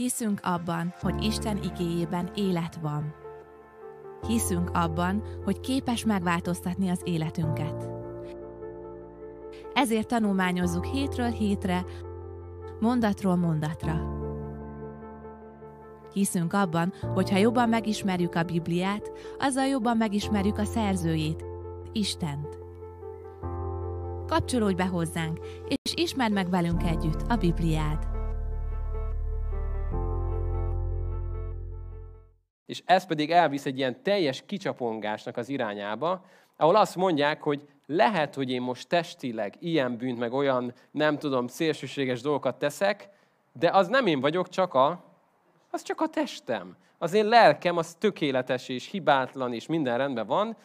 Hiszünk abban, hogy Isten igéjében élet van. Hiszünk abban, hogy képes megváltoztatni az életünket. Ezért tanulmányozzuk hétről hétre, mondatról mondatra. Hiszünk abban, hogy ha jobban megismerjük a Bibliát, azzal jobban megismerjük a szerzőjét, Istent. Kapcsolódj be hozzánk, és ismerd meg velünk együtt a Bibliát. És ez pedig elvisz egy ilyen teljes kicsapongásnak az irányába, ahol azt mondják, hogy lehet, hogy én most testileg ilyen bűnt, meg olyan, nem tudom, szélsőséges dolgokat teszek, de az nem én vagyok, csak a, az csak a testem. Az én lelkem az tökéletes és hibátlan, és minden rendben van,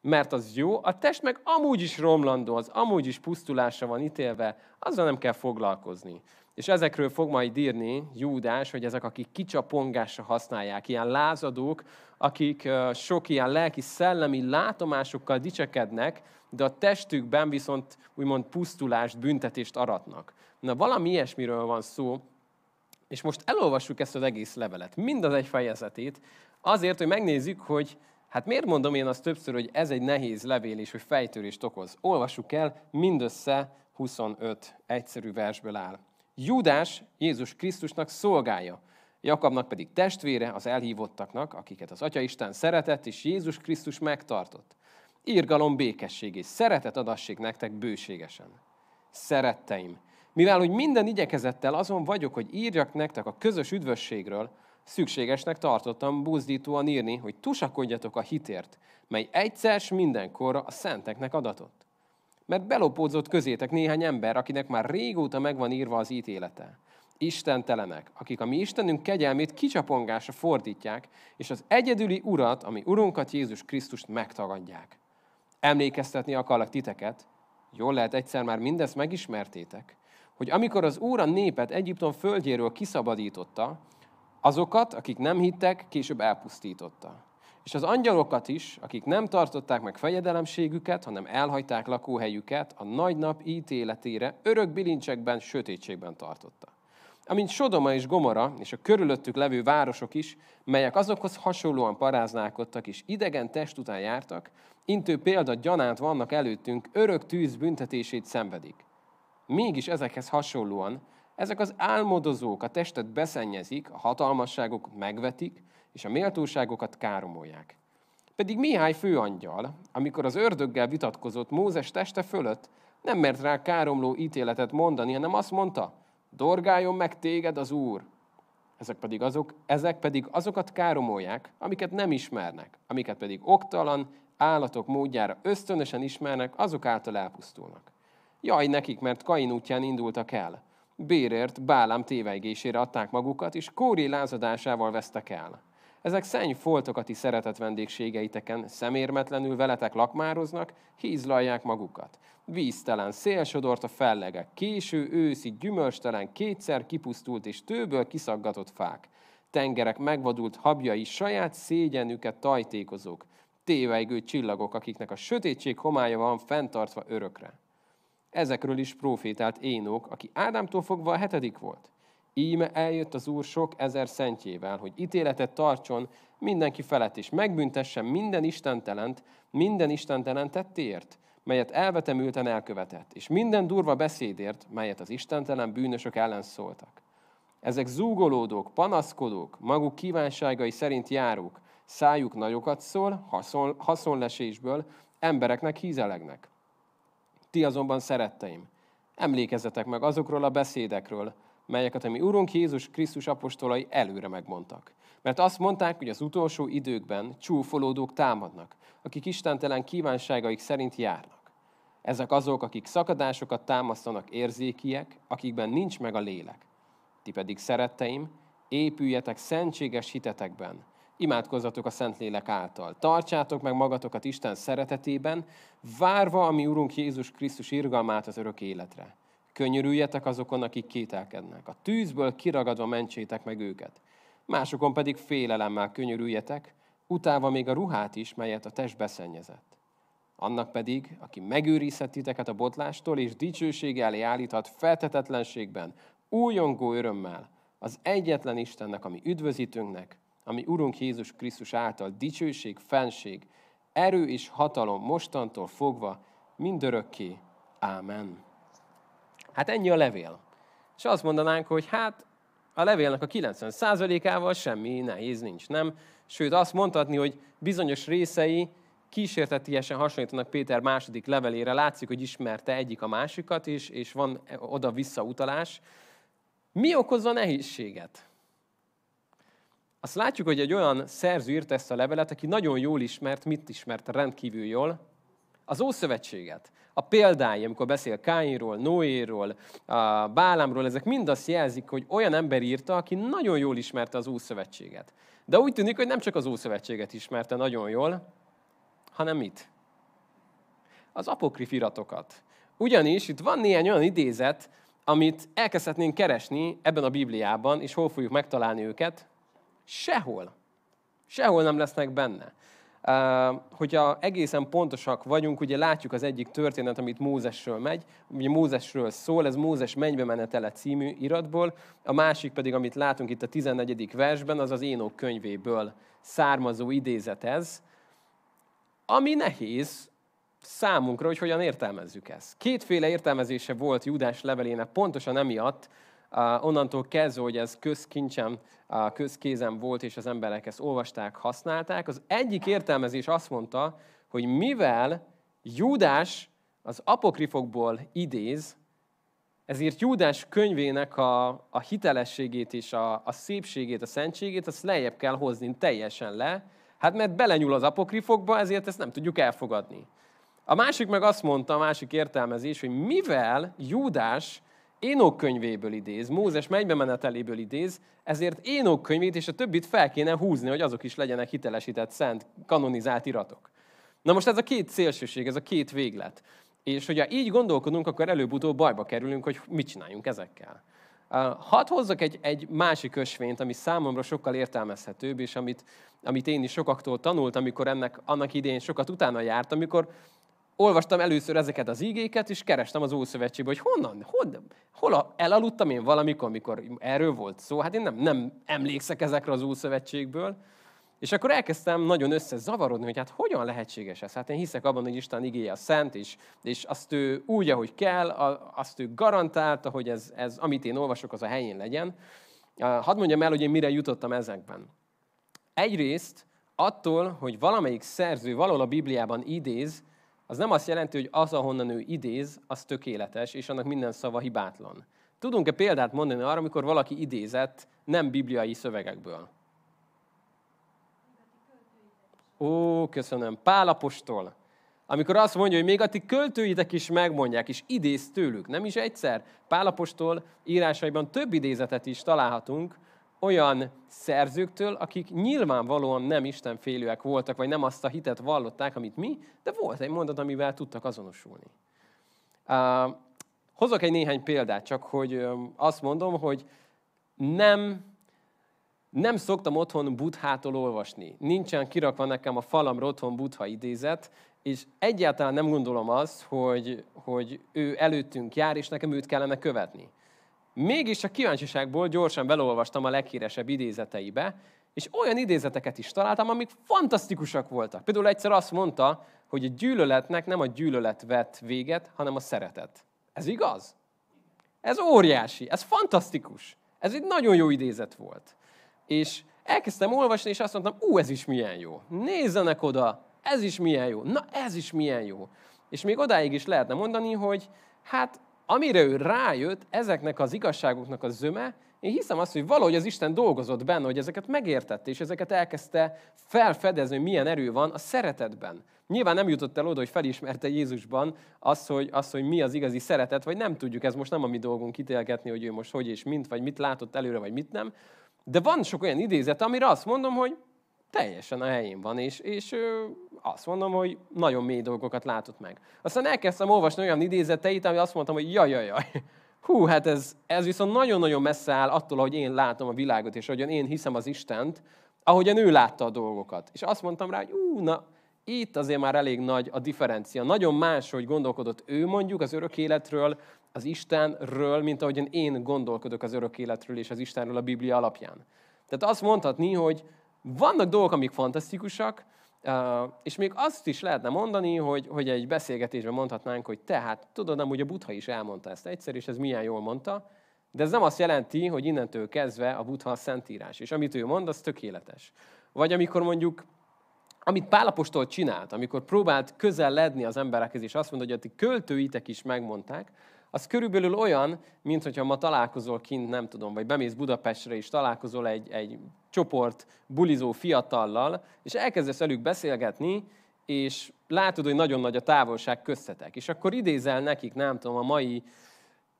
mert az jó, a test meg amúgy is romlandó, az amúgy is pusztulásra van ítélve, azzal nem kell foglalkozni. És ezekről fog majd írni Júdás, hogy ezek, akik kicsapongásra használják, ilyen lázadók, akik sok ilyen lelki, szellemi látomásokkal dicsekednek, de a testükben viszont úgymond pusztulást, büntetést aratnak. Na valami ilyesmiről van szó, és most elolvassuk ezt az egész levelet, mind az egy fejezetét, azért, hogy megnézzük, hogy hát miért mondom én azt többször, hogy ez egy nehéz levél és hogy fejtörést okoz. Olvassuk el, mindössze 25 egyszerű versből áll. Júdás Jézus Krisztusnak szolgája, Jakabnak pedig testvére az elhívottaknak, akiket az Atya Isten szeretett, és Jézus Krisztus megtartott. Írgalom, békesség és szeretet adassék nektek bőségesen. Szeretteim, mivel hogy minden igyekezettel azon vagyok, hogy írjak nektek a közös üdvösségről, szükségesnek tartottam buzdítóan írni, hogy tusakodjatok a hitért, mely egyszer mindenkorra a szenteknek adatott. Mert belopódzott közétek néhány ember, akinek már régóta megvan írva az ítélete. Istentelenek, akik a mi Istenünk kegyelmét kicsapongásra fordítják, és az egyedüli Urat, ami Urunkat Jézus Krisztust megtagadják. Emlékeztetni akarlak titeket, jól lehet egyszer már mindezt megismertétek, hogy amikor az Úr a népet Egyiptom földjéről kiszabadította, azokat, akik nem hittek, később elpusztította. És az angyalokat is, akik nem tartották meg fejedelemségüket, hanem elhagyták lakóhelyüket, a nagy nap ítéletére örök bilincsekben, sötétségben tartotta. Amint Sodoma és Gomora és a körülöttük levő városok is, melyek azokhoz hasonlóan paráználkodtak és idegen test után jártak, intő példa gyanánt vannak előttünk, örök tűz büntetését szenvedik. Mégis ezekhez hasonlóan, ezek az álmodozók a testet beszennyezik, a hatalmasságokat megvetik, és a méltóságokat káromolják. Pedig Mihály főangyal, amikor az ördöggel vitatkozott Mózes teste fölött, nem mert rá káromló ítéletet mondani, hanem azt mondta, dorgáljon meg téged az Úr. Ezek pedig, azok, ezek pedig azokat káromolják, amiket nem ismernek, amiket pedig oktalan, állatok módjára ösztönösen ismernek, azok által elpusztulnak. Jaj nekik, mert Kain útján indultak el. Bérért Bálám tévejgésére adták magukat, és Kóré lázadásával vesztek el. Ezek szenny foltok a ti szeretett vendégségeiteken, szemérmetlenül veletek lakmároznak, hízlalják magukat. Víztelen, szélsodort a fellegek, késő őszi, gyümölcstelen, kétszer kipusztult és tőből kiszaggatott fák. Tengerek megvadult habjai, saját szégyenüket tajtékozók, tévejgő csillagok, akiknek a sötétség homája van fenntartva örökre. Ezekről is profétált Énok, aki Ádámtól fogva a hetedik volt. Íme eljött az Úr sok ezer szentjével, hogy ítéletet tartson mindenki felett, és megbüntessen minden istentelent, minden istentelen tettért, melyet elvetemülten elkövetett, és minden durva beszédért, melyet az istentelen bűnösök ellen szóltak. Ezek zúgolódók, panaszkodók, maguk kívánságai szerint járók, szájuk nagyokat szól, haszon, haszonlesésből, embereknek hízelegnek. Ti azonban szeretteim, emlékezzetek meg azokról a beszédekről, melyeket a mi Urunk Jézus Krisztus apostolai előre megmondtak. Mert azt mondták, hogy az utolsó időkben csúfolódók támadnak, akik istentelen kívánságaik szerint járnak. Ezek azok, akik szakadásokat támasztanak érzékiek, akikben nincs meg a lélek. Ti pedig, szeretteim, épüljetek szentséges hitetekben, imádkozzatok a Szentlélek által. Tartsátok meg magatokat Isten szeretetében, várva a mi Urunk Jézus Krisztus irgalmát az örök életre. Könyörüljetek azokon, akik kételkednek. A tűzből kiragadva mentsétek meg őket. Másokon pedig félelemmel könyörüljetek, utálva még a ruhát is, melyet a test beszennyezett. Annak pedig, aki megőrizhet titeket a botlástól, és dicsőség elé állíthat feltetetlenségben, újongó örömmel, az egyetlen Istennek, ami üdvözítőnknek, ami Urunk Jézus Krisztus által dicsőség, fenség, erő és hatalom mostantól fogva mindörökké. Ámen. Hát ennyi a levél. És azt mondanánk, hogy hát a levélnek a 90%-ával semmi nehéz nincs, nem? Sőt, azt mondhatni, hogy bizonyos részei kísértetiesen hasonlítanak Péter második levelére, látszik, hogy ismerte egyik a másikat, és, és van oda-vissza utalás. Mi okozza nehézséget? Azt látjuk, hogy egy olyan szerző írt ezt a levelet, aki nagyon jól ismert, mit ismert rendkívül jól? Az Ószövetséget. A példái, amikor beszél Káinról, Noéról, Bálámról, ezek mind azt jelzik, hogy olyan ember írta, aki nagyon jól ismerte az Ószövetséget. De úgy tűnik, hogy nem csak az Ószövetséget ismerte nagyon jól, hanem mit? Az apokrif iratokat. Ugyanis itt van néhány olyan idézet, amit elkezdhetnénk keresni ebben a Bibliában, és hol fogjuk megtalálni őket? Sehol. Sehol nem lesznek benne. Hogyha egészen pontosak vagyunk, ugye látjuk az egyik történet, amit Mózesről megy, ugye Mózesről szól, ez Mózes mennybe menetele című iratból, a másik pedig, amit látunk itt a 14. versben, az az Énok könyvéből származó idézet ez, ami nehéz számunkra, hogy hogyan értelmezzük ezt. Kétféle értelmezése volt Júdás levelének pontosan emiatt, onnantól kezdve, hogy ez közkincsem, közkézem volt, és az emberek ezt olvasták, használták. Az egyik értelmezés azt mondta, hogy mivel Júdás az apokrifokból idéz, ezért Júdás könyvének a, a hitelességét és a, a szépségét, a szentségét, azt lejjebb kell hozni teljesen le, hát mert belenyúl az apokrifokba, ezért ezt nem tudjuk elfogadni. A másik meg azt mondta, a másik értelmezés, hogy mivel Júdás Énok könyvéből idéz, Mózes mennybe meneteléből idéz, ezért Énok könyvét és a többit fel kéne húzni, hogy azok is legyenek hitelesített, szent, kanonizált iratok. Na most ez a két szélsőség, ez a két véglet. És hogyha így gondolkodunk, akkor előbb-utóbb bajba kerülünk, hogy mit csináljunk ezekkel. Hadd hozzak egy, egy másik ösvényt, ami számomra sokkal értelmezhetőbb, és amit, amit én is sokaktól tanultam, amikor ennek annak idején sokat utána járt, amikor olvastam először ezeket az ígéket, és kerestem az Ószövetségben, hogy honnan, hol, hol elaludtam én valamikor, amikor erről volt szó. Hát én nem, nem emlékszek ezekre az Ószövetségből. És akkor elkezdtem nagyon összezavarodni, hogy hát hogyan lehetséges ez? Hát én hiszek abban, hogy Isten igéje a szent, és, és azt ő úgy, ahogy kell, azt ő garantálta, hogy ez, ez, amit én olvasok, az a helyén legyen. Hadd mondjam el, hogy én mire jutottam ezekben. Egyrészt attól, hogy valamelyik szerző valahol a Bibliában idéz, az nem azt jelenti, hogy az, ahonnan ő idéz, az tökéletes, és annak minden szava hibátlan. Tudunk-e példát mondani arra, amikor valaki idézett nem bibliai szövegekből? Ó, köszönöm. Pálapostól. Amikor azt mondja, hogy még a ti költőitek is megmondják, és idéz tőlük, nem is egyszer. Pálapostól írásaiban több idézetet is találhatunk, olyan szerzőktől, akik nyilvánvalóan nem istenfélőek voltak, vagy nem azt a hitet vallották, amit mi, de volt egy mondat, amivel tudtak azonosulni. Uh, hozok egy néhány példát, csak hogy azt mondom, hogy nem, nem szoktam otthon buthától olvasni. Nincsen kirakva nekem a falamra otthon butha idézet, és egyáltalán nem gondolom azt, hogy, hogy ő előttünk jár, és nekem őt kellene követni. Mégis a kíváncsiságból gyorsan belolvastam a leghíresebb idézeteibe, és olyan idézeteket is találtam, amik fantasztikusak voltak. Például egyszer azt mondta, hogy a gyűlöletnek nem a gyűlölet vett véget, hanem a szeretet. Ez igaz? Ez óriási, ez fantasztikus. Ez egy nagyon jó idézet volt. És elkezdtem olvasni, és azt mondtam, ú, ez is milyen jó. Nézzenek oda, ez is milyen jó. Na, ez is milyen jó. És még odáig is lehetne mondani, hogy hát amire ő rájött, ezeknek az igazságoknak a zöme, én hiszem azt, hogy valahogy az Isten dolgozott benne, hogy ezeket megértette, és ezeket elkezdte felfedezni, hogy milyen erő van a szeretetben. Nyilván nem jutott el oda, hogy felismerte Jézusban azt, hogy, azt, hogy mi az igazi szeretet, vagy nem tudjuk, ez most nem a mi dolgunk kitélgetni, hogy ő most hogy és mint, vagy mit látott előre, vagy mit nem. De van sok olyan idézet, amire azt mondom, hogy teljesen a helyén van, és, és azt mondom, hogy nagyon mély dolgokat látott meg. Aztán elkezdtem olvasni olyan idézeteit, ami azt mondtam, hogy jaj, jaj, jaj. Hú, hát ez, ez viszont nagyon-nagyon messze áll attól, hogy én látom a világot, és ahogyan én hiszem az Istent, ahogyan ő látta a dolgokat. És azt mondtam rá, hogy ú, na, itt azért már elég nagy a differencia. Nagyon más, hogy gondolkodott ő mondjuk az örök életről, az Istenről, mint ahogyan én gondolkodok az örök életről és az Istenről a Biblia alapján. Tehát azt mondhatni, hogy vannak dolgok, amik fantasztikusak, és még azt is lehetne mondani, hogy, hogy egy beszélgetésben mondhatnánk, hogy tehát tudod hogy a Butha is elmondta ezt egyszer, és ez milyen jól mondta, de ez nem azt jelenti, hogy innentől kezdve a Buddha a szentírás, és amit ő mond, az tökéletes. Vagy amikor mondjuk, amit Pálapostól csinált, amikor próbált közel ledni az emberekhez, és azt mondta, hogy a ti költőitek is megmondták, az körülbelül olyan, mint hogyha ma találkozol kint, nem tudom, vagy bemész Budapestre, és találkozol egy, egy csoport bulizó fiatallal, és elkezdesz velük beszélgetni, és látod, hogy nagyon nagy a távolság köztetek. És akkor idézel nekik, nem tudom, a mai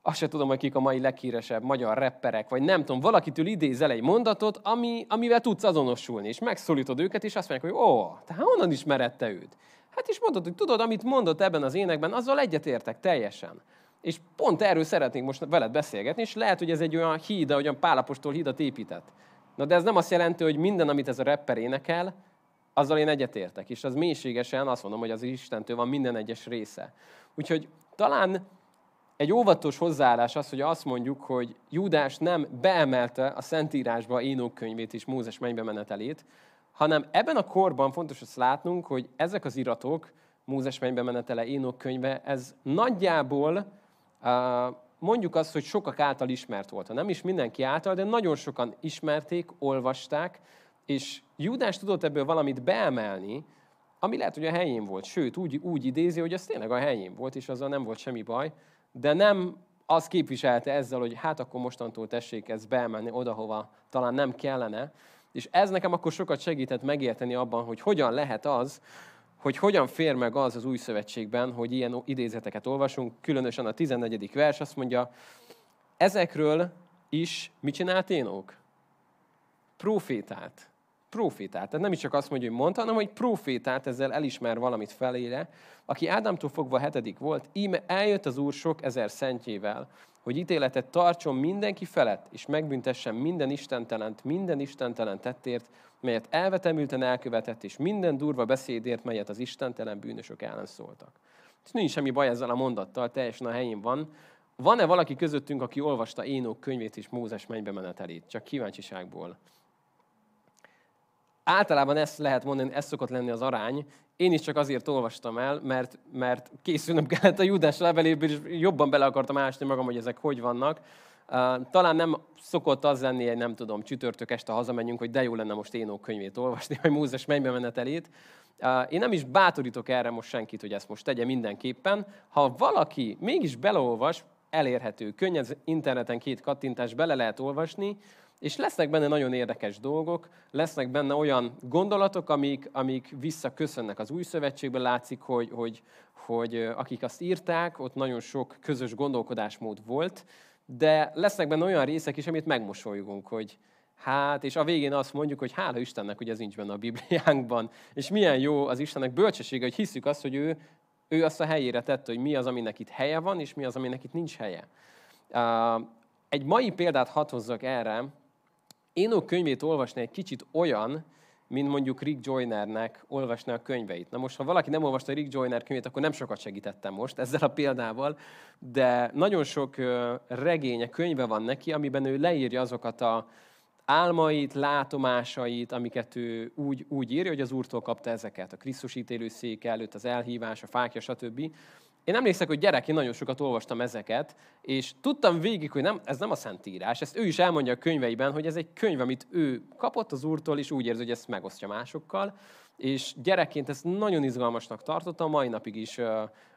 azt se tudom, hogy kik a mai leghíresebb magyar rapperek, vagy nem tudom, valakitől idézel egy mondatot, ami, amivel tudsz azonosulni, és megszólítod őket, és azt mondják, hogy ó, te honnan ismered te őt? Hát is mondod, hogy tudod, amit mondott ebben az énekben, azzal egyetértek teljesen. És pont erről szeretnénk most veled beszélgetni, és lehet, hogy ez egy olyan híd, ahogyan Pálapostól hídat épített. Na de ez nem azt jelenti, hogy minden, amit ez a rapper énekel, azzal én egyetértek. És az mélységesen azt mondom, hogy az Istentől van minden egyes része. Úgyhogy talán egy óvatos hozzáállás az, hogy azt mondjuk, hogy Júdás nem beemelte a Szentírásba Énok könyvét és Mózes mennybe menetelét, hanem ebben a korban fontos azt látnunk, hogy ezek az iratok, Mózes mennybe menetele, Énok könyve, ez nagyjából mondjuk azt, hogy sokak által ismert volt. Ha nem is mindenki által, de nagyon sokan ismerték, olvasták, és Júdás tudott ebből valamit beemelni, ami lehet, hogy a helyén volt. Sőt, úgy, úgy idézi, hogy ez tényleg a helyén volt, és azzal nem volt semmi baj de nem az képviselte ezzel, hogy hát akkor mostantól tessék ez beemelni oda, hova talán nem kellene. És ez nekem akkor sokat segített megérteni abban, hogy hogyan lehet az, hogy hogyan fér meg az az új szövetségben, hogy ilyen idézeteket olvasunk, különösen a 14. vers azt mondja, ezekről is mit csinált Énók? Profétált profétát. Tehát nem is csak azt mondja, hogy mondta, hanem hogy profétát ezzel elismer valamit felére, aki Ádámtól fogva hetedik volt, íme eljött az Úr sok ezer szentjével, hogy ítéletet tartson mindenki felett, és megbüntessen minden istentelent, minden istentelen tettért, melyet elvetemülten elkövetett, és minden durva beszédért, melyet az istentelen bűnösök ellen szóltak. És nincs semmi baj ezzel a mondattal, teljesen a helyén van. Van-e valaki közöttünk, aki olvasta Énok könyvét és Mózes mennybe menetelét? Csak kíváncsiságból általában ezt lehet mondani, ez szokott lenni az arány. Én is csak azért olvastam el, mert, mert készülnöm kellett a Júdás leveléből, és jobban bele akartam ásni magam, hogy ezek hogy vannak. talán nem szokott az lenni, hogy nem tudom, csütörtök este hazamenjünk, hogy de jó lenne most Énó könyvét olvasni, vagy Mózes mennybe menetelét. én nem is bátorítok erre most senkit, hogy ezt most tegye mindenképpen. Ha valaki mégis beleolvas, elérhető, könnyen interneten két kattintás bele lehet olvasni, és lesznek benne nagyon érdekes dolgok, lesznek benne olyan gondolatok, amik, amik visszaköszönnek az új szövetségben. Látszik, hogy, hogy, hogy akik azt írták, ott nagyon sok közös gondolkodásmód volt, de lesznek benne olyan részek is, amit megmosolyogunk, hogy hát, és a végén azt mondjuk, hogy hála Istennek, hogy ez nincs benne a Bibliánkban, és milyen jó az Istennek bölcsessége, hogy hiszük azt, hogy ő, ő azt a helyére tette, hogy mi az, aminek itt helye van, és mi az, aminek itt nincs helye. Egy mai példát hadd hozzak erre, Énok könyvét olvasni egy kicsit olyan, mint mondjuk Rick Joynernek olvasni a könyveit. Na most, ha valaki nem olvasta Rick Joyner könyvét, akkor nem sokat segítettem most ezzel a példával, de nagyon sok regénye, könyve van neki, amiben ő leírja azokat a álmait, látomásait, amiket ő úgy, úgy írja, hogy az Úrtól kapta ezeket. A Krisztus ítélőszék előtt, az elhívás, a fákja, stb. Én emlékszek, hogy gyerek, én nagyon sokat olvastam ezeket, és tudtam végig, hogy nem, ez nem a Szentírás. Ezt ő is elmondja a könyveiben, hogy ez egy könyv, amit ő kapott az úrtól, és úgy érzi, hogy ezt megosztja másokkal. És gyerekként ezt nagyon izgalmasnak tartottam, mai napig is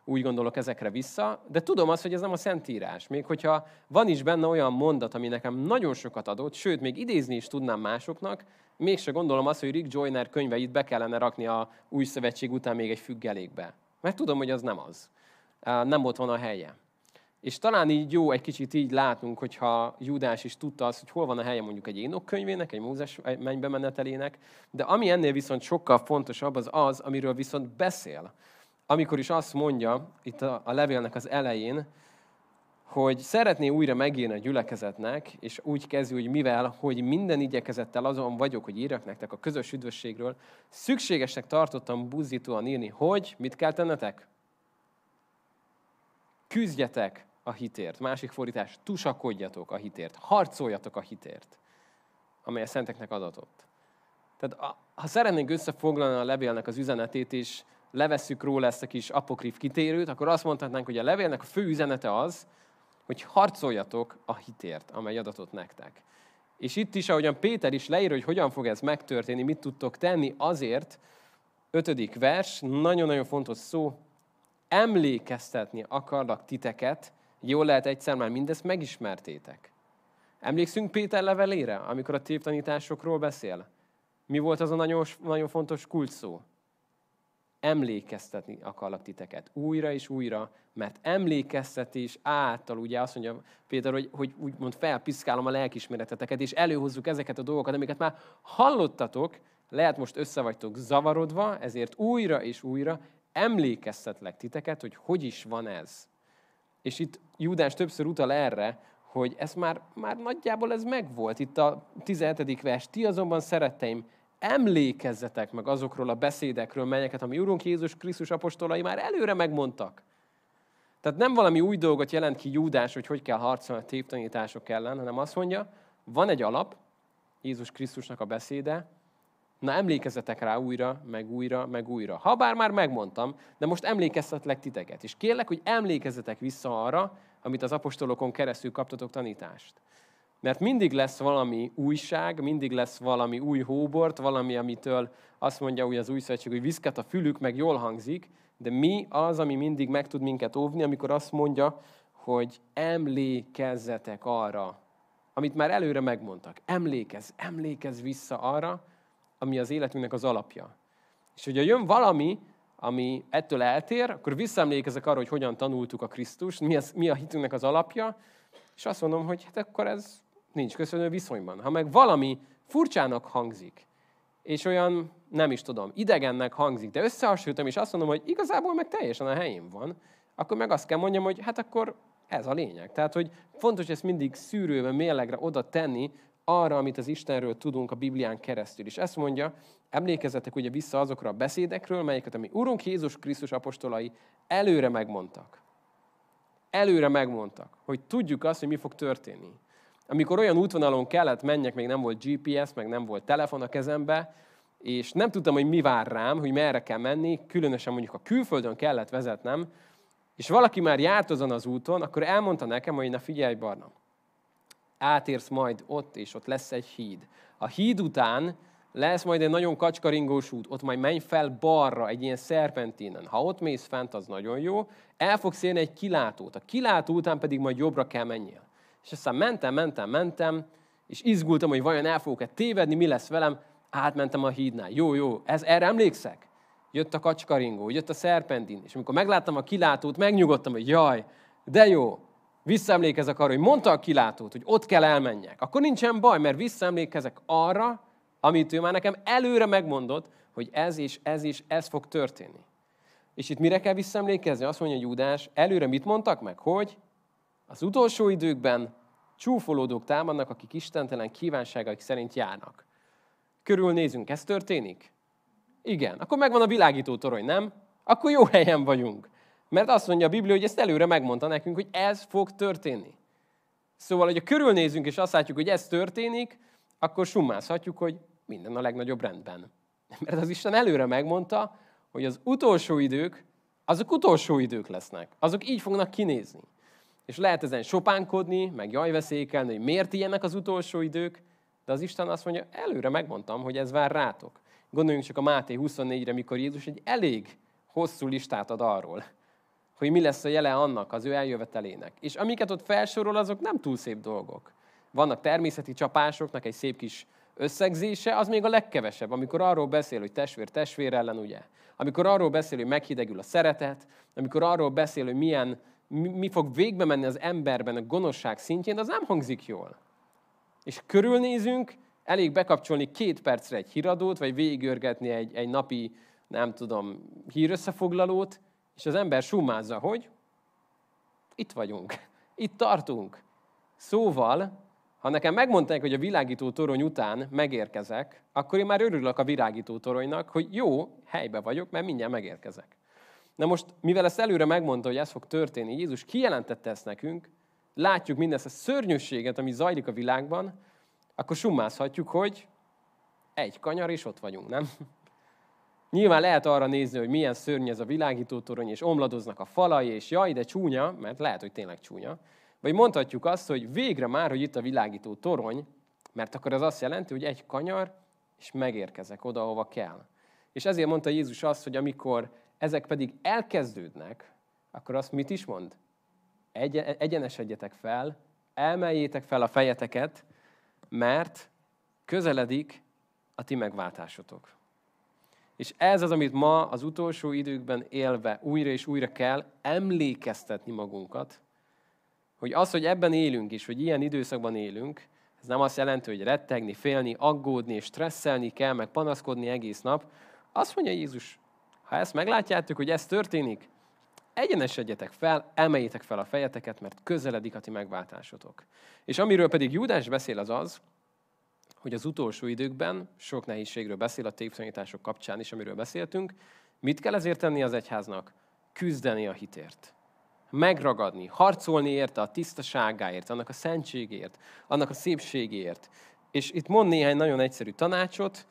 úgy gondolok ezekre vissza, de tudom azt, hogy ez nem a Szentírás. Még hogyha van is benne olyan mondat, ami nekem nagyon sokat adott, sőt, még idézni is tudnám másoknak, mégse gondolom azt, hogy Rick Joyner könyveit be kellene rakni a új szövetség után még egy függelékbe. Mert tudom, hogy az nem az nem ott van a helye. És talán így jó egy kicsit így látnunk, hogyha Júdás is tudta azt, hogy hol van a helye mondjuk egy Énok könyvének, egy Mózes mennybe menetelének, de ami ennél viszont sokkal fontosabb, az az, amiről viszont beszél. Amikor is azt mondja, itt a, a levélnek az elején, hogy szeretné újra megírni a gyülekezetnek, és úgy kezdi, hogy mivel, hogy minden igyekezettel azon vagyok, hogy írjak nektek a közös üdvösségről, szükségesnek tartottam buzdítóan írni, hogy mit kell tennetek? Küzdjetek a hitért. Másik fordítás, tusakodjatok a hitért, harcoljatok a hitért, amely a szenteknek adatott. Tehát ha szeretnénk összefoglalni a levélnek az üzenetét, és levesszük róla ezt a kis apokrif kitérőt, akkor azt mondhatnánk, hogy a levélnek a fő üzenete az, hogy harcoljatok a hitért, amely adatot nektek. És itt is, ahogyan Péter is leír, hogy hogyan fog ez megtörténni, mit tudtok tenni, azért, ötödik vers, nagyon-nagyon fontos szó, emlékeztetni akarlak titeket, jól lehet egyszer már mindezt megismertétek. Emlékszünk Péter levelére, amikor a tévtanításokról beszél? Mi volt az a nagyon, nagyon fontos kulcs szó? emlékeztetni akarlak titeket újra és újra, mert emlékeztetés által, ugye azt mondja Péter, hogy, hogy úgymond felpiszkálom a lelkismereteteket, és előhozzuk ezeket a dolgokat, amiket már hallottatok, lehet most össze vagytok zavarodva, ezért újra és újra emlékeztetlek titeket, hogy hogy is van ez. És itt Júdás többször utal erre, hogy ez már, már nagyjából ez megvolt. Itt a 17. vers, ti azonban szeretteim, emlékezzetek meg azokról a beszédekről, melyeket a mi Urunk Jézus Krisztus apostolai már előre megmondtak. Tehát nem valami új dolgot jelent ki Júdás, hogy hogy kell harcolni a tévtanítások ellen, hanem azt mondja, van egy alap, Jézus Krisztusnak a beszéde, na emlékezzetek rá újra, meg újra, meg újra. Habár már megmondtam, de most emlékeztetlek titeket. És kérlek, hogy emlékezzetek vissza arra, amit az apostolokon keresztül kaptatok tanítást. Mert mindig lesz valami újság, mindig lesz valami új hóbort, valami, amitől azt mondja úgy az új szövetség, hogy viszket a fülük, meg jól hangzik, de mi az, ami mindig meg tud minket óvni, amikor azt mondja, hogy emlékezzetek arra, amit már előre megmondtak. Emlékezz, emlékezz vissza arra, ami az életünknek az alapja. És hogyha jön valami, ami ettől eltér, akkor visszaemlékezek arra, hogy hogyan tanultuk a Krisztust, mi, az, mi a hitünknek az alapja, és azt mondom, hogy hát akkor ez nincs köszönő viszonyban. Ha meg valami furcsának hangzik, és olyan, nem is tudom, idegennek hangzik, de összehasonlítom, és azt mondom, hogy igazából meg teljesen a helyén van, akkor meg azt kell mondjam, hogy hát akkor ez a lényeg. Tehát, hogy fontos ezt mindig szűrőben, mérlegre oda tenni, arra, amit az Istenről tudunk a Biblián keresztül. És ezt mondja, emlékezzetek ugye vissza azokra a beszédekről, melyeket a mi Urunk Jézus Krisztus apostolai előre megmondtak. Előre megmondtak, hogy tudjuk azt, hogy mi fog történni. Amikor olyan útvonalon kellett menjek, még nem volt GPS, meg nem volt telefon a kezembe, és nem tudtam, hogy mi vár rám, hogy merre kell menni, különösen mondjuk a külföldön kellett vezetnem, és valaki már járt azon az úton, akkor elmondta nekem, hogy na figyelj, Barna, átérsz majd ott, és ott lesz egy híd. A híd után lesz majd egy nagyon kacskaringós út, ott majd menj fel balra, egy ilyen szerpentinen. Ha ott mész fent, az nagyon jó. El fogsz érni egy kilátót. A kilátó után pedig majd jobbra kell menjél. És aztán mentem, mentem, mentem, és izgultam, hogy vajon el fogok-e tévedni, mi lesz velem. Átmentem a hídnál. Jó, jó, ez, erre emlékszek? Jött a kacskaringó, jött a szerpentin, és amikor megláttam a kilátót, megnyugodtam, hogy jaj, de jó, visszaemlékezek arra, hogy mondta a kilátót, hogy ott kell elmenjek. Akkor nincsen baj, mert visszaemlékezek arra, amit ő már nekem előre megmondott, hogy ez és ez és ez fog történni. És itt mire kell visszaemlékezni? Azt mondja Júdás, előre mit mondtak meg? Hogy az utolsó időkben csúfolódók támadnak, akik istentelen kívánságaik szerint járnak. Körülnézünk, ez történik? Igen. Akkor megvan a világító torony, nem? Akkor jó helyen vagyunk. Mert azt mondja a Biblia, hogy ezt előre megmondta nekünk, hogy ez fog történni. Szóval, hogyha körülnézünk és azt látjuk, hogy ez történik, akkor summázhatjuk, hogy minden a legnagyobb rendben. Mert az Isten előre megmondta, hogy az utolsó idők, azok utolsó idők lesznek. Azok így fognak kinézni. És lehet ezen sopánkodni, meg jajveszékelni, hogy miért ilyenek az utolsó idők, de az Isten azt mondja, előre megmondtam, hogy ez vár rátok. Gondoljunk csak a Máté 24-re, mikor Jézus egy elég hosszú listát ad arról, hogy mi lesz a jele annak, az ő eljövetelének. És amiket ott felsorol, azok nem túl szép dolgok. Vannak természeti csapásoknak egy szép kis összegzése, az még a legkevesebb, amikor arról beszél, hogy testvér testvér ellen, ugye? Amikor arról beszél, hogy meghidegül a szeretet, amikor arról beszél, hogy milyen mi, fog végbe menni az emberben a gonoszság szintjén, az nem hangzik jól. És körülnézünk, elég bekapcsolni két percre egy híradót, vagy végigörgetni egy, egy napi, nem tudom, hírösszefoglalót, és az ember summázza, hogy itt vagyunk, itt tartunk. Szóval, ha nekem megmondták, hogy a világító torony után megérkezek, akkor én már örülök a világító toronynak, hogy jó, helybe vagyok, mert mindjárt megérkezek. Na most, mivel ezt előre megmondta, hogy ez fog történni, Jézus kijelentette ezt nekünk, látjuk mindezt a szörnyűséget, ami zajlik a világban, akkor summázhatjuk, hogy egy kanyar, és ott vagyunk, nem? Nyilván lehet arra nézni, hogy milyen szörnyű ez a világító torony, és omladoznak a falai, és jaj, de csúnya, mert lehet, hogy tényleg csúnya. Vagy mondhatjuk azt, hogy végre már, hogy itt a világító torony, mert akkor az azt jelenti, hogy egy kanyar, és megérkezek oda, ahova kell. És ezért mondta Jézus azt, hogy amikor ezek pedig elkezdődnek, akkor azt mit is mond? Egy, egyenesedjetek fel, emeljétek fel a fejeteket, mert közeledik a ti megváltásotok. És ez az, amit ma az utolsó időkben élve újra és újra kell emlékeztetni magunkat, hogy az, hogy ebben élünk is, hogy ilyen időszakban élünk, ez nem azt jelenti, hogy rettegni, félni, aggódni és stresszelni kell, meg panaszkodni egész nap. Azt mondja Jézus, ha ezt meglátjátok, hogy ez történik, egyenesedjetek fel, emeljétek fel a fejeteket, mert közeledik a ti megváltásotok. És amiről pedig Júdás beszél az az, hogy az utolsó időkben sok nehézségről beszél a tévtanítások kapcsán is, amiről beszéltünk. Mit kell ezért tenni az egyháznak? Küzdeni a hitért. Megragadni, harcolni érte a tisztaságáért, annak a szentségért, annak a szépségért. És itt mond néhány nagyon egyszerű tanácsot.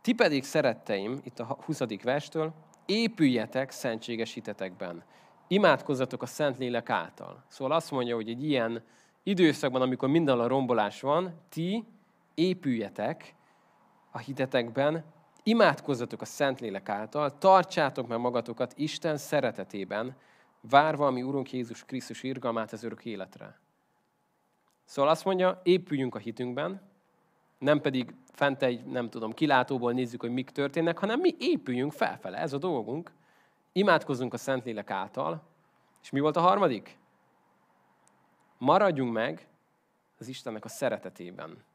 Ti pedig szeretteim, itt a 20. verstől, épüljetek szentséges hitetekben. Imádkozzatok a Szentlélek által. Szóval azt mondja, hogy egy ilyen időszakban, amikor minden a rombolás van, ti épüljetek a hitetekben, imádkozzatok a Szentlélek által, tartsátok meg magatokat Isten szeretetében, várva a mi Urunk Jézus Krisztus irgalmát az örök életre. Szóval azt mondja, épüljünk a hitünkben, nem pedig fent egy, nem tudom, kilátóból nézzük, hogy mik történnek, hanem mi épüljünk felfele, ez a dolgunk. Imádkozzunk a Szentlélek által. És mi volt a harmadik? Maradjunk meg az Istennek a szeretetében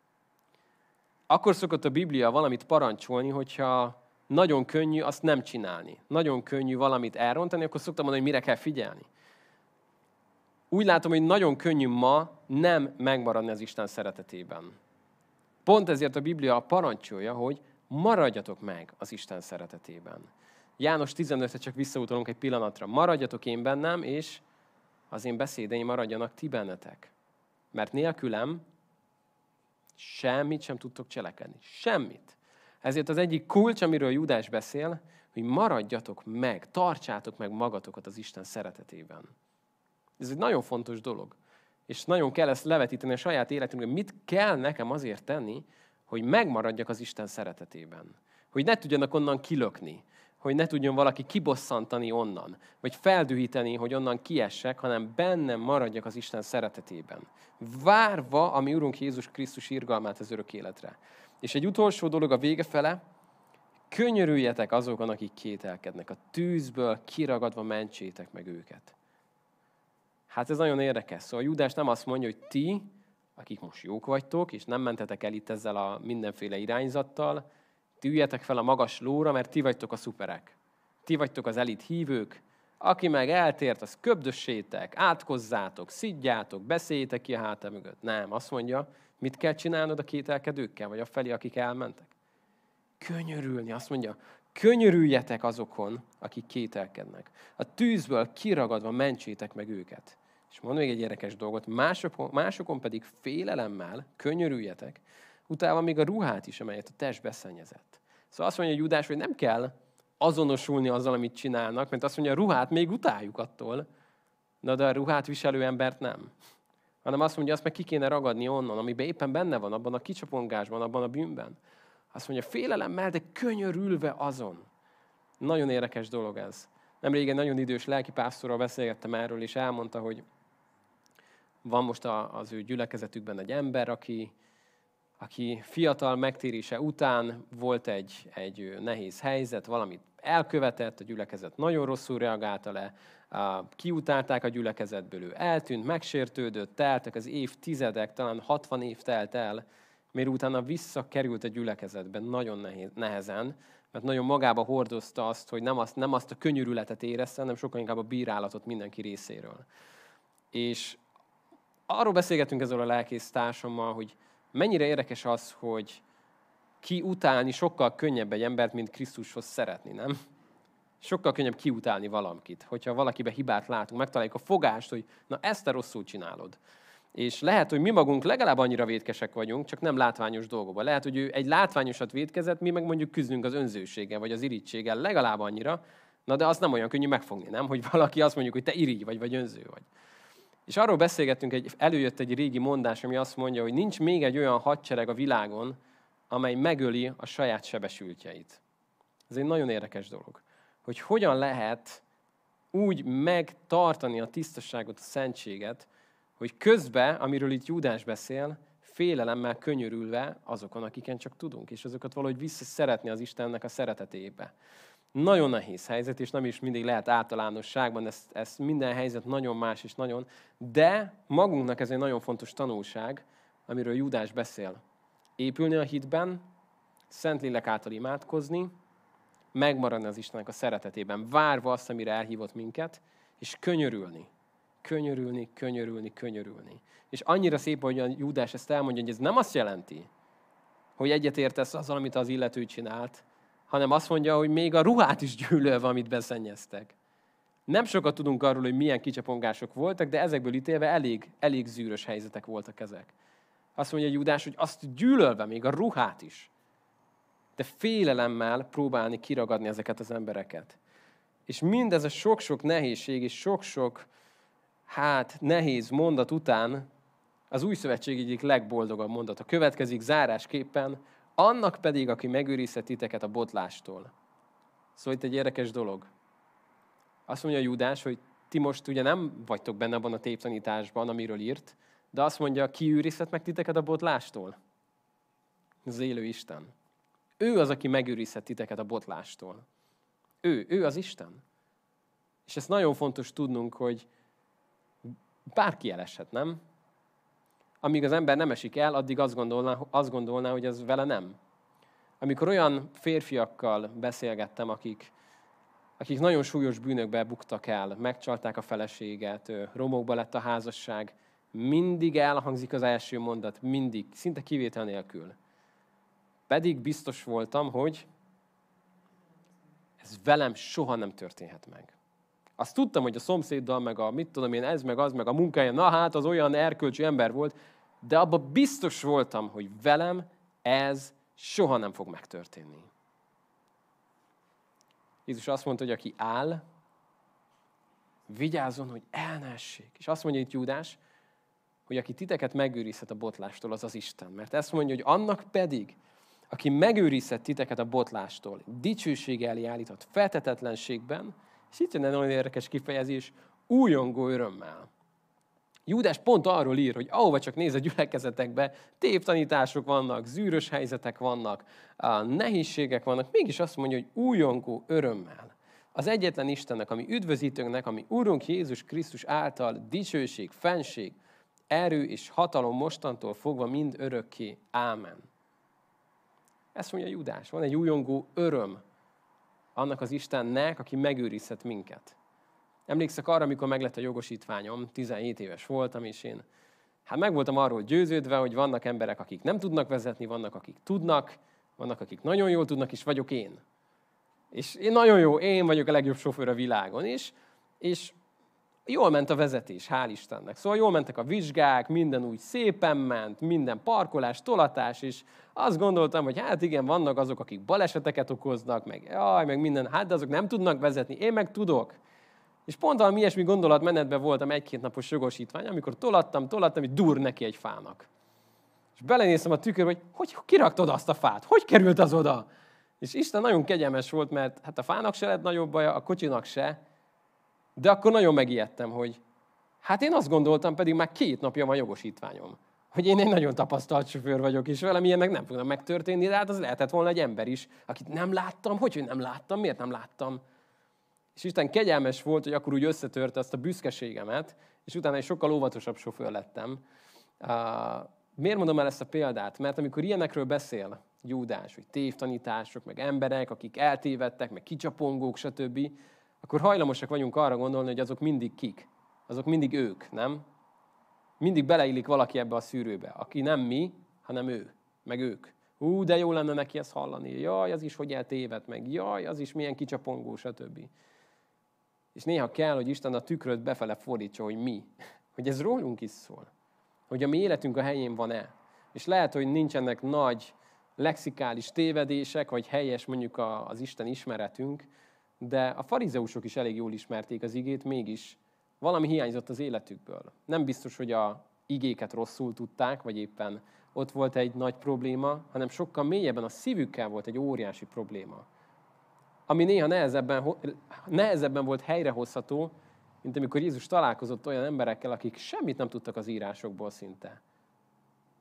akkor szokott a Biblia valamit parancsolni, hogyha nagyon könnyű azt nem csinálni. Nagyon könnyű valamit elrontani, akkor szoktam mondani, hogy mire kell figyelni. Úgy látom, hogy nagyon könnyű ma nem megmaradni az Isten szeretetében. Pont ezért a Biblia parancsolja, hogy maradjatok meg az Isten szeretetében. János 15-re csak visszautalunk egy pillanatra. Maradjatok én bennem, és az én beszédeim maradjanak ti bennetek. Mert nélkülem Semmit sem tudtok cselekedni. Semmit. Ezért az egyik kulcs, amiről Judás beszél, hogy maradjatok meg, tartsátok meg magatokat az Isten szeretetében. Ez egy nagyon fontos dolog. És nagyon kell ezt levetíteni a saját életünkben. Mit kell nekem azért tenni, hogy megmaradjak az Isten szeretetében? Hogy ne tudjanak onnan kilökni hogy ne tudjon valaki kibosszantani onnan, vagy feldühíteni, hogy onnan kiessek, hanem bennem maradjak az Isten szeretetében. Várva a mi Urunk Jézus Krisztus irgalmát az örök életre. És egy utolsó dolog a vége fele, könyörüljetek azokon, akik kételkednek. A tűzből kiragadva mentsétek meg őket. Hát ez nagyon érdekes. Szóval Judás nem azt mondja, hogy ti, akik most jók vagytok, és nem mentetek el itt ezzel a mindenféle irányzattal, ti üljetek fel a magas lóra, mert ti vagytok a szuperek. Ti vagytok az elit hívők. Aki meg eltért, az köbdössétek, átkozzátok, szidjátok, beszéljétek ki a háta mögött. Nem, azt mondja, mit kell csinálnod a kételkedőkkel, vagy a felé, akik elmentek? Könyörülni, azt mondja, könyörüljetek azokon, akik kételkednek. A tűzből kiragadva mentsétek meg őket. És mond még egy érdekes dolgot, másokon, másokon pedig félelemmel könyörüljetek, utána még a ruhát is, amelyet a test beszennyezett. Szóval azt mondja Judás, hogy nem kell azonosulni azzal, amit csinálnak, mert azt mondja, a ruhát még utáljuk attól, de, de a ruhát viselő embert nem. Hanem azt mondja, azt meg ki kéne ragadni onnan, amiben éppen benne van, abban a kicsapongásban, abban a bűnben. Azt mondja, félelemmel, de könyörülve azon. Nagyon érdekes dolog ez. Nem régen nagyon idős lelkipásztorral beszélgettem erről, és elmondta, hogy van most az ő gyülekezetükben egy ember, aki aki fiatal megtérése után volt egy, egy nehéz helyzet, valamit elkövetett, a gyülekezet nagyon rosszul reagálta le, kiutálták a gyülekezetből, ő eltűnt, megsértődött, teltek az évtizedek, talán 60 év telt el, mert utána visszakerült a gyülekezetbe nagyon nehéz, nehezen, mert nagyon magába hordozta azt, hogy nem azt, nem azt a könyörületet érezte, hanem sokkal inkább a bírálatot mindenki részéről. És arról beszélgetünk ezzel a lelkész társammal, hogy mennyire érdekes az, hogy ki utálni sokkal könnyebb egy embert, mint Krisztushoz szeretni, nem? sokkal könnyebb kiutálni valamit. Hogyha valakibe hibát látunk, megtaláljuk a fogást, hogy na ezt te rosszul csinálod. És lehet, hogy mi magunk legalább annyira vétkesek vagyunk, csak nem látványos dolgokban. Lehet, hogy ő egy látványosat vétkezett, mi meg mondjuk küzdünk az önzőséggel, vagy az irítséggel legalább annyira, na de az nem olyan könnyű megfogni, nem? Hogy valaki azt mondjuk, hogy te irigy vagy, vagy önző vagy. És arról beszélgettünk, egy, előjött egy régi mondás, ami azt mondja, hogy nincs még egy olyan hadsereg a világon, amely megöli a saját sebesültjeit. Ez egy nagyon érdekes dolog. Hogy hogyan lehet úgy megtartani a tisztaságot, a szentséget, hogy közben, amiről itt Júdás beszél, félelemmel könyörülve azokon, akiken csak tudunk, és azokat valahogy vissza szeretni az Istennek a szeretetébe. Nagyon nehéz helyzet, és nem is mindig lehet általánosságban, ez, ez minden helyzet nagyon más és nagyon, de magunknak ez egy nagyon fontos tanulság, amiről Júdás beszél. Épülni a hitben, Szentlélek által imádkozni, megmaradni az Istennek a szeretetében, várva azt, amire elhívott minket, és könyörülni. Könyörülni, könyörülni, könyörülni. És annyira szép, hogy a Júdás ezt elmondja, hogy ez nem azt jelenti, hogy egyetértesz azzal, amit az illető csinált, hanem azt mondja, hogy még a ruhát is gyűlölve, amit beszennyeztek. Nem sokat tudunk arról, hogy milyen kicsapongások voltak, de ezekből ítélve elég, elég zűrös helyzetek voltak ezek. Azt mondja Júdás, hogy azt gyűlölve még a ruhát is. De félelemmel próbálni kiragadni ezeket az embereket. És mindez a sok-sok nehézség és sok-sok, hát nehéz mondat után az új szövetség egyik legboldogabb mondata következik zárásképpen, annak pedig, aki megőrizhet titeket a botlástól. Szóval itt egy érdekes dolog. Azt mondja Júdás, hogy ti most ugye nem vagytok benne abban a téptanításban, amiről írt, de azt mondja, ki őrizhet meg titeket a botlástól? Az élő Isten. Ő az, aki megőrizhet titeket a botlástól. Ő, ő az Isten. És ezt nagyon fontos tudnunk, hogy bárki eleshet, nem? Amíg az ember nem esik el, addig azt gondolná, azt gondolná, hogy ez vele nem. Amikor olyan férfiakkal beszélgettem, akik, akik nagyon súlyos bűnökbe buktak el, megcsalták a feleséget, romokba lett a házasság, mindig elhangzik az első mondat, mindig, szinte kivétel nélkül. Pedig biztos voltam, hogy ez velem soha nem történhet meg. Azt tudtam, hogy a szomszéddal, meg a mit tudom én, ez, meg az, meg a munkája, na hát az olyan erkölcsű ember volt, de abban biztos voltam, hogy velem ez soha nem fog megtörténni. Jézus azt mondta, hogy aki áll, vigyázzon, hogy el ne essék. És azt mondja itt Júdás, hogy aki titeket megőrizhet a botlástól, az az Isten. Mert ezt mondja, hogy annak pedig, aki megőrizhet titeket a botlástól, dicsőség elé állított, feltetetlenségben, és itt jön egy nagyon érdekes kifejezés, újongó örömmel. Júdás pont arról ír, hogy ahova csak néz a gyülekezetekbe, tévtanítások vannak, zűrös helyzetek vannak, nehézségek vannak, mégis azt mondja, hogy újongó örömmel. Az egyetlen Istennek, ami üdvözítőnknek, ami Úrunk Jézus Krisztus által dicsőség, fenség, erő és hatalom mostantól fogva mind örökké. Ámen. Ezt mondja Júdás. Van egy újongó öröm annak az Istennek, aki megőrizhet minket. Emlékszek arra, amikor meglett a jogosítványom, 17 éves voltam, és én hát meg voltam arról győződve, hogy vannak emberek, akik nem tudnak vezetni, vannak, akik tudnak, vannak, akik nagyon jól tudnak, és vagyok én. És én nagyon jó, én vagyok a legjobb sofőr a világon, és, és jól ment a vezetés, hál' Istennek. Szóval jól mentek a vizsgák, minden úgy szépen ment, minden parkolás, tolatás, és azt gondoltam, hogy hát igen, vannak azok, akik baleseteket okoznak, meg jaj, meg minden, hát de azok nem tudnak vezetni, én meg tudok. És pont valami ilyesmi gondolatmenetben voltam egy-két napos jogosítvány, amikor tolattam, tolattam, hogy dur neki egy fának. És belenéztem a tükörbe, hogy hogy kiraktad azt a fát? Hogy került az oda? És Isten nagyon kegyelmes volt, mert hát a fának se lett nagyobb baja, a kocsinak se. De akkor nagyon megijedtem, hogy hát én azt gondoltam, pedig már két napja van jogosítványom. Hogy én egy nagyon tapasztalt sofőr vagyok, és velem ilyenek nem fognak megtörténni, de hát az lehetett volna egy ember is, akit nem láttam. Hogy, hogy nem láttam? Miért nem láttam? És Isten kegyelmes volt, hogy akkor úgy összetörte azt a büszkeségemet, és utána egy sokkal óvatosabb sofőr lettem. Miért mondom el ezt a példát? Mert amikor ilyenekről beszél Júdás, hogy tévtanítások, meg emberek, akik eltévedtek, meg kicsapongók, stb., akkor hajlamosak vagyunk arra gondolni, hogy azok mindig kik. Azok mindig ők, nem? Mindig beleillik valaki ebbe a szűrőbe, aki nem mi, hanem ő, meg ők. Hú, de jó lenne neki ezt hallani. Jaj, az is hogy eltévedt meg. Jaj, az is milyen kicsapongó, stb. És néha kell, hogy Isten a tükröt befele fordítsa, hogy mi. Hogy ez rólunk is szól. Hogy a mi életünk a helyén van-e. És lehet, hogy nincsenek nagy lexikális tévedések, vagy helyes mondjuk az Isten ismeretünk, de a farizeusok is elég jól ismerték az igét, mégis valami hiányzott az életükből. Nem biztos, hogy a igéket rosszul tudták, vagy éppen ott volt egy nagy probléma, hanem sokkal mélyebben a szívükkel volt egy óriási probléma. Ami néha nehezebben, nehezebben volt helyrehozható, mint amikor Jézus találkozott olyan emberekkel, akik semmit nem tudtak az írásokból szinte.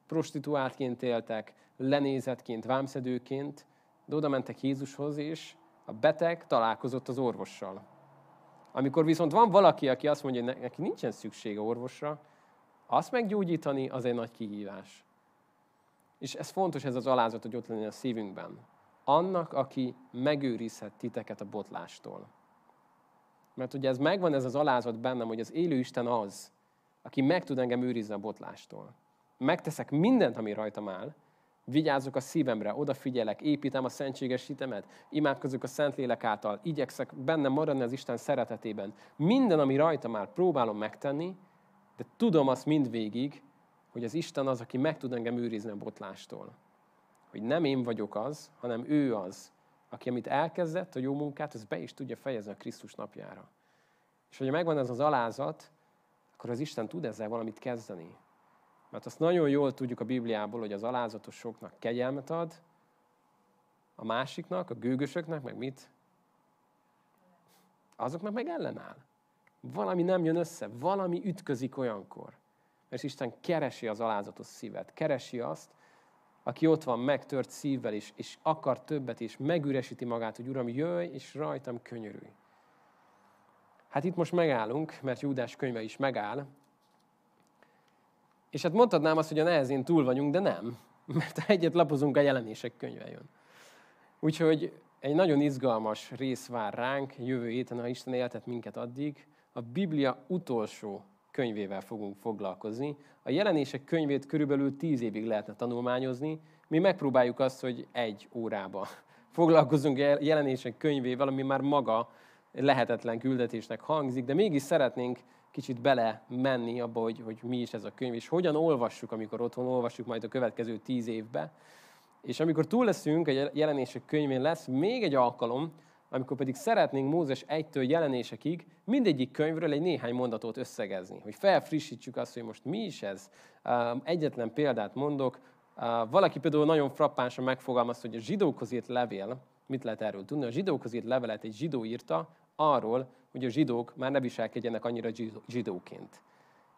Prostituáltként éltek, lenézetként, vámszedőként, de oda mentek Jézushoz, és a beteg találkozott az orvossal. Amikor viszont van valaki, aki azt mondja, hogy neki nincsen szüksége orvosra, azt meggyógyítani, az egy nagy kihívás. És ez fontos, ez az alázat, hogy ott legyen a szívünkben. Annak, aki megőrizhet titeket a botlástól. Mert ugye ez megvan, ez az alázat bennem, hogy az élő Isten az, aki meg tud engem őrizni a botlástól. Megteszek mindent, ami rajtam áll, vigyázok a szívemre, odafigyelek, építem a szentséges hitemet, imádkozok a Szentlélek által, igyekszek benne maradni az Isten szeretetében. Minden, ami rajtam áll, próbálom megtenni, de tudom azt mindvégig, hogy az Isten az, aki meg tud engem őrizni a botlástól. Hogy nem én vagyok az, hanem ő az, aki amit elkezdett, a jó munkát, az be is tudja fejezni a Krisztus napjára. És hogyha megvan ez az alázat, akkor az Isten tud ezzel valamit kezdeni. Mert azt nagyon jól tudjuk a Bibliából, hogy az alázatosoknak kegyelmet ad, a másiknak, a gőgösöknek, meg mit? Azoknak meg ellenáll. Valami nem jön össze, valami ütközik olyankor. Mert Isten keresi az alázatos szívet, keresi azt, aki ott van megtört szívvel, és, és akar többet, és megüresíti magát, hogy Uram, jöjj, és rajtam könyörülj. Hát itt most megállunk, mert Júdás könyve is megáll, és hát mondhatnám azt, hogy a nehezén túl vagyunk, de nem. Mert egyet lapozunk, a jelenések könyve jön. Úgyhogy egy nagyon izgalmas rész vár ránk jövő héten, ha Isten éltet minket addig. A Biblia utolsó könyvével fogunk foglalkozni. A jelenések könyvét körülbelül tíz évig lehetne tanulmányozni. Mi megpróbáljuk azt, hogy egy órába foglalkozunk jelenések könyvével, ami már maga lehetetlen küldetésnek hangzik, de mégis szeretnénk kicsit bele menni abba, hogy, hogy mi is ez a könyv, és hogyan olvassuk, amikor otthon olvassuk majd a következő tíz évbe. És amikor túl leszünk, a jelenések könyvén lesz még egy alkalom, amikor pedig szeretnénk Mózes 1-től jelenésekig mindegyik könyvről egy néhány mondatot összegezni, hogy felfrissítsük azt, hogy most mi is ez. Egyetlen példát mondok, valaki például nagyon frappánsan megfogalmazta, hogy a zsidókhoz írt levél, mit lehet erről tudni? A zsidókhoz írt levelet egy zsidó írta arról, hogy a zsidók már ne viselkedjenek annyira zsidóként.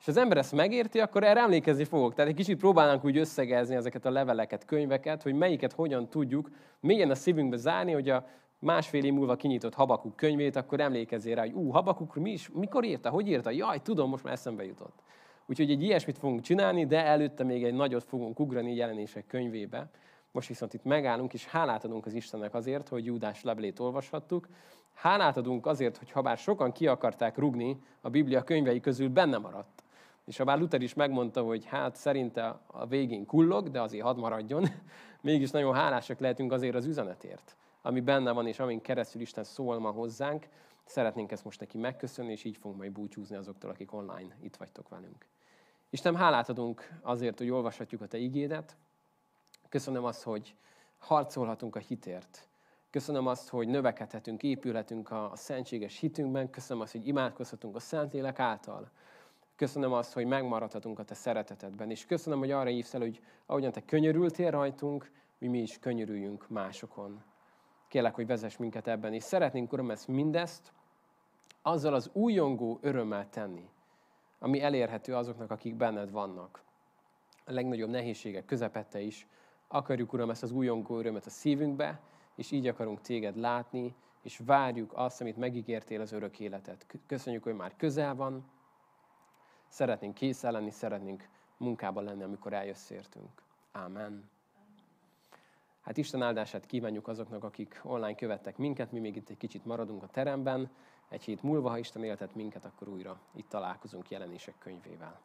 És az ember ezt megérti, akkor erre emlékezni fogok. Tehát egy kicsit próbálnánk úgy összegezni ezeket a leveleket, könyveket, hogy melyiket hogyan tudjuk mélyen a szívünkbe zárni, hogy a másfél év múlva kinyitott Habakuk könyvét, akkor emlékezzél rá, hogy ú, Habakuk mi is, mikor írta, hogy írta? Jaj, tudom, most már eszembe jutott. Úgyhogy egy ilyesmit fogunk csinálni, de előtte még egy nagyot fogunk ugrani jelenések könyvébe. Most viszont itt megállunk, és hálát adunk az Istennek azért, hogy Júdás levelét olvashattuk. Hálát adunk azért, hogy ha bár sokan ki akarták rugni, a Biblia könyvei közül benne maradt. És ha bár Luther is megmondta, hogy hát szerinte a végén kullog, de azért hadd maradjon, mégis nagyon hálásak lehetünk azért az üzenetért, ami benne van, és amin keresztül Isten szól ma hozzánk. Szeretnénk ezt most neki megköszönni, és így fogunk majd búcsúzni azoktól, akik online itt vagytok velünk. Isten, hálát adunk azért, hogy olvashatjuk a Te igédet. Köszönöm azt, hogy harcolhatunk a hitért. Köszönöm azt, hogy növekedhetünk, épülhetünk a, a szentséges hitünkben. Köszönöm azt, hogy imádkozhatunk a Szentlélek által. Köszönöm azt, hogy megmaradhatunk a Te szeretetedben. És köszönöm, hogy arra hívsz el, hogy ahogyan Te könyörültél rajtunk, hogy mi is könyörüljünk másokon. Kérlek, hogy vezess minket ebben. És szeretnénk, Uram, ezt mindezt azzal az újongó örömmel tenni, ami elérhető azoknak, akik benned vannak. A legnagyobb nehézségek közepette is. Akarjuk, Uram, ezt az újongó örömet a szívünkbe, és így akarunk téged látni, és várjuk azt, amit megígértél az örök életet. Köszönjük, hogy már közel van, szeretnénk készen lenni, szeretnénk munkában lenni, amikor eljössz értünk. Ámen. Hát Isten áldását kívánjuk azoknak, akik online követtek minket, mi még itt egy kicsit maradunk a teremben. Egy hét múlva, ha Isten éltet minket, akkor újra itt találkozunk jelenések könyvével.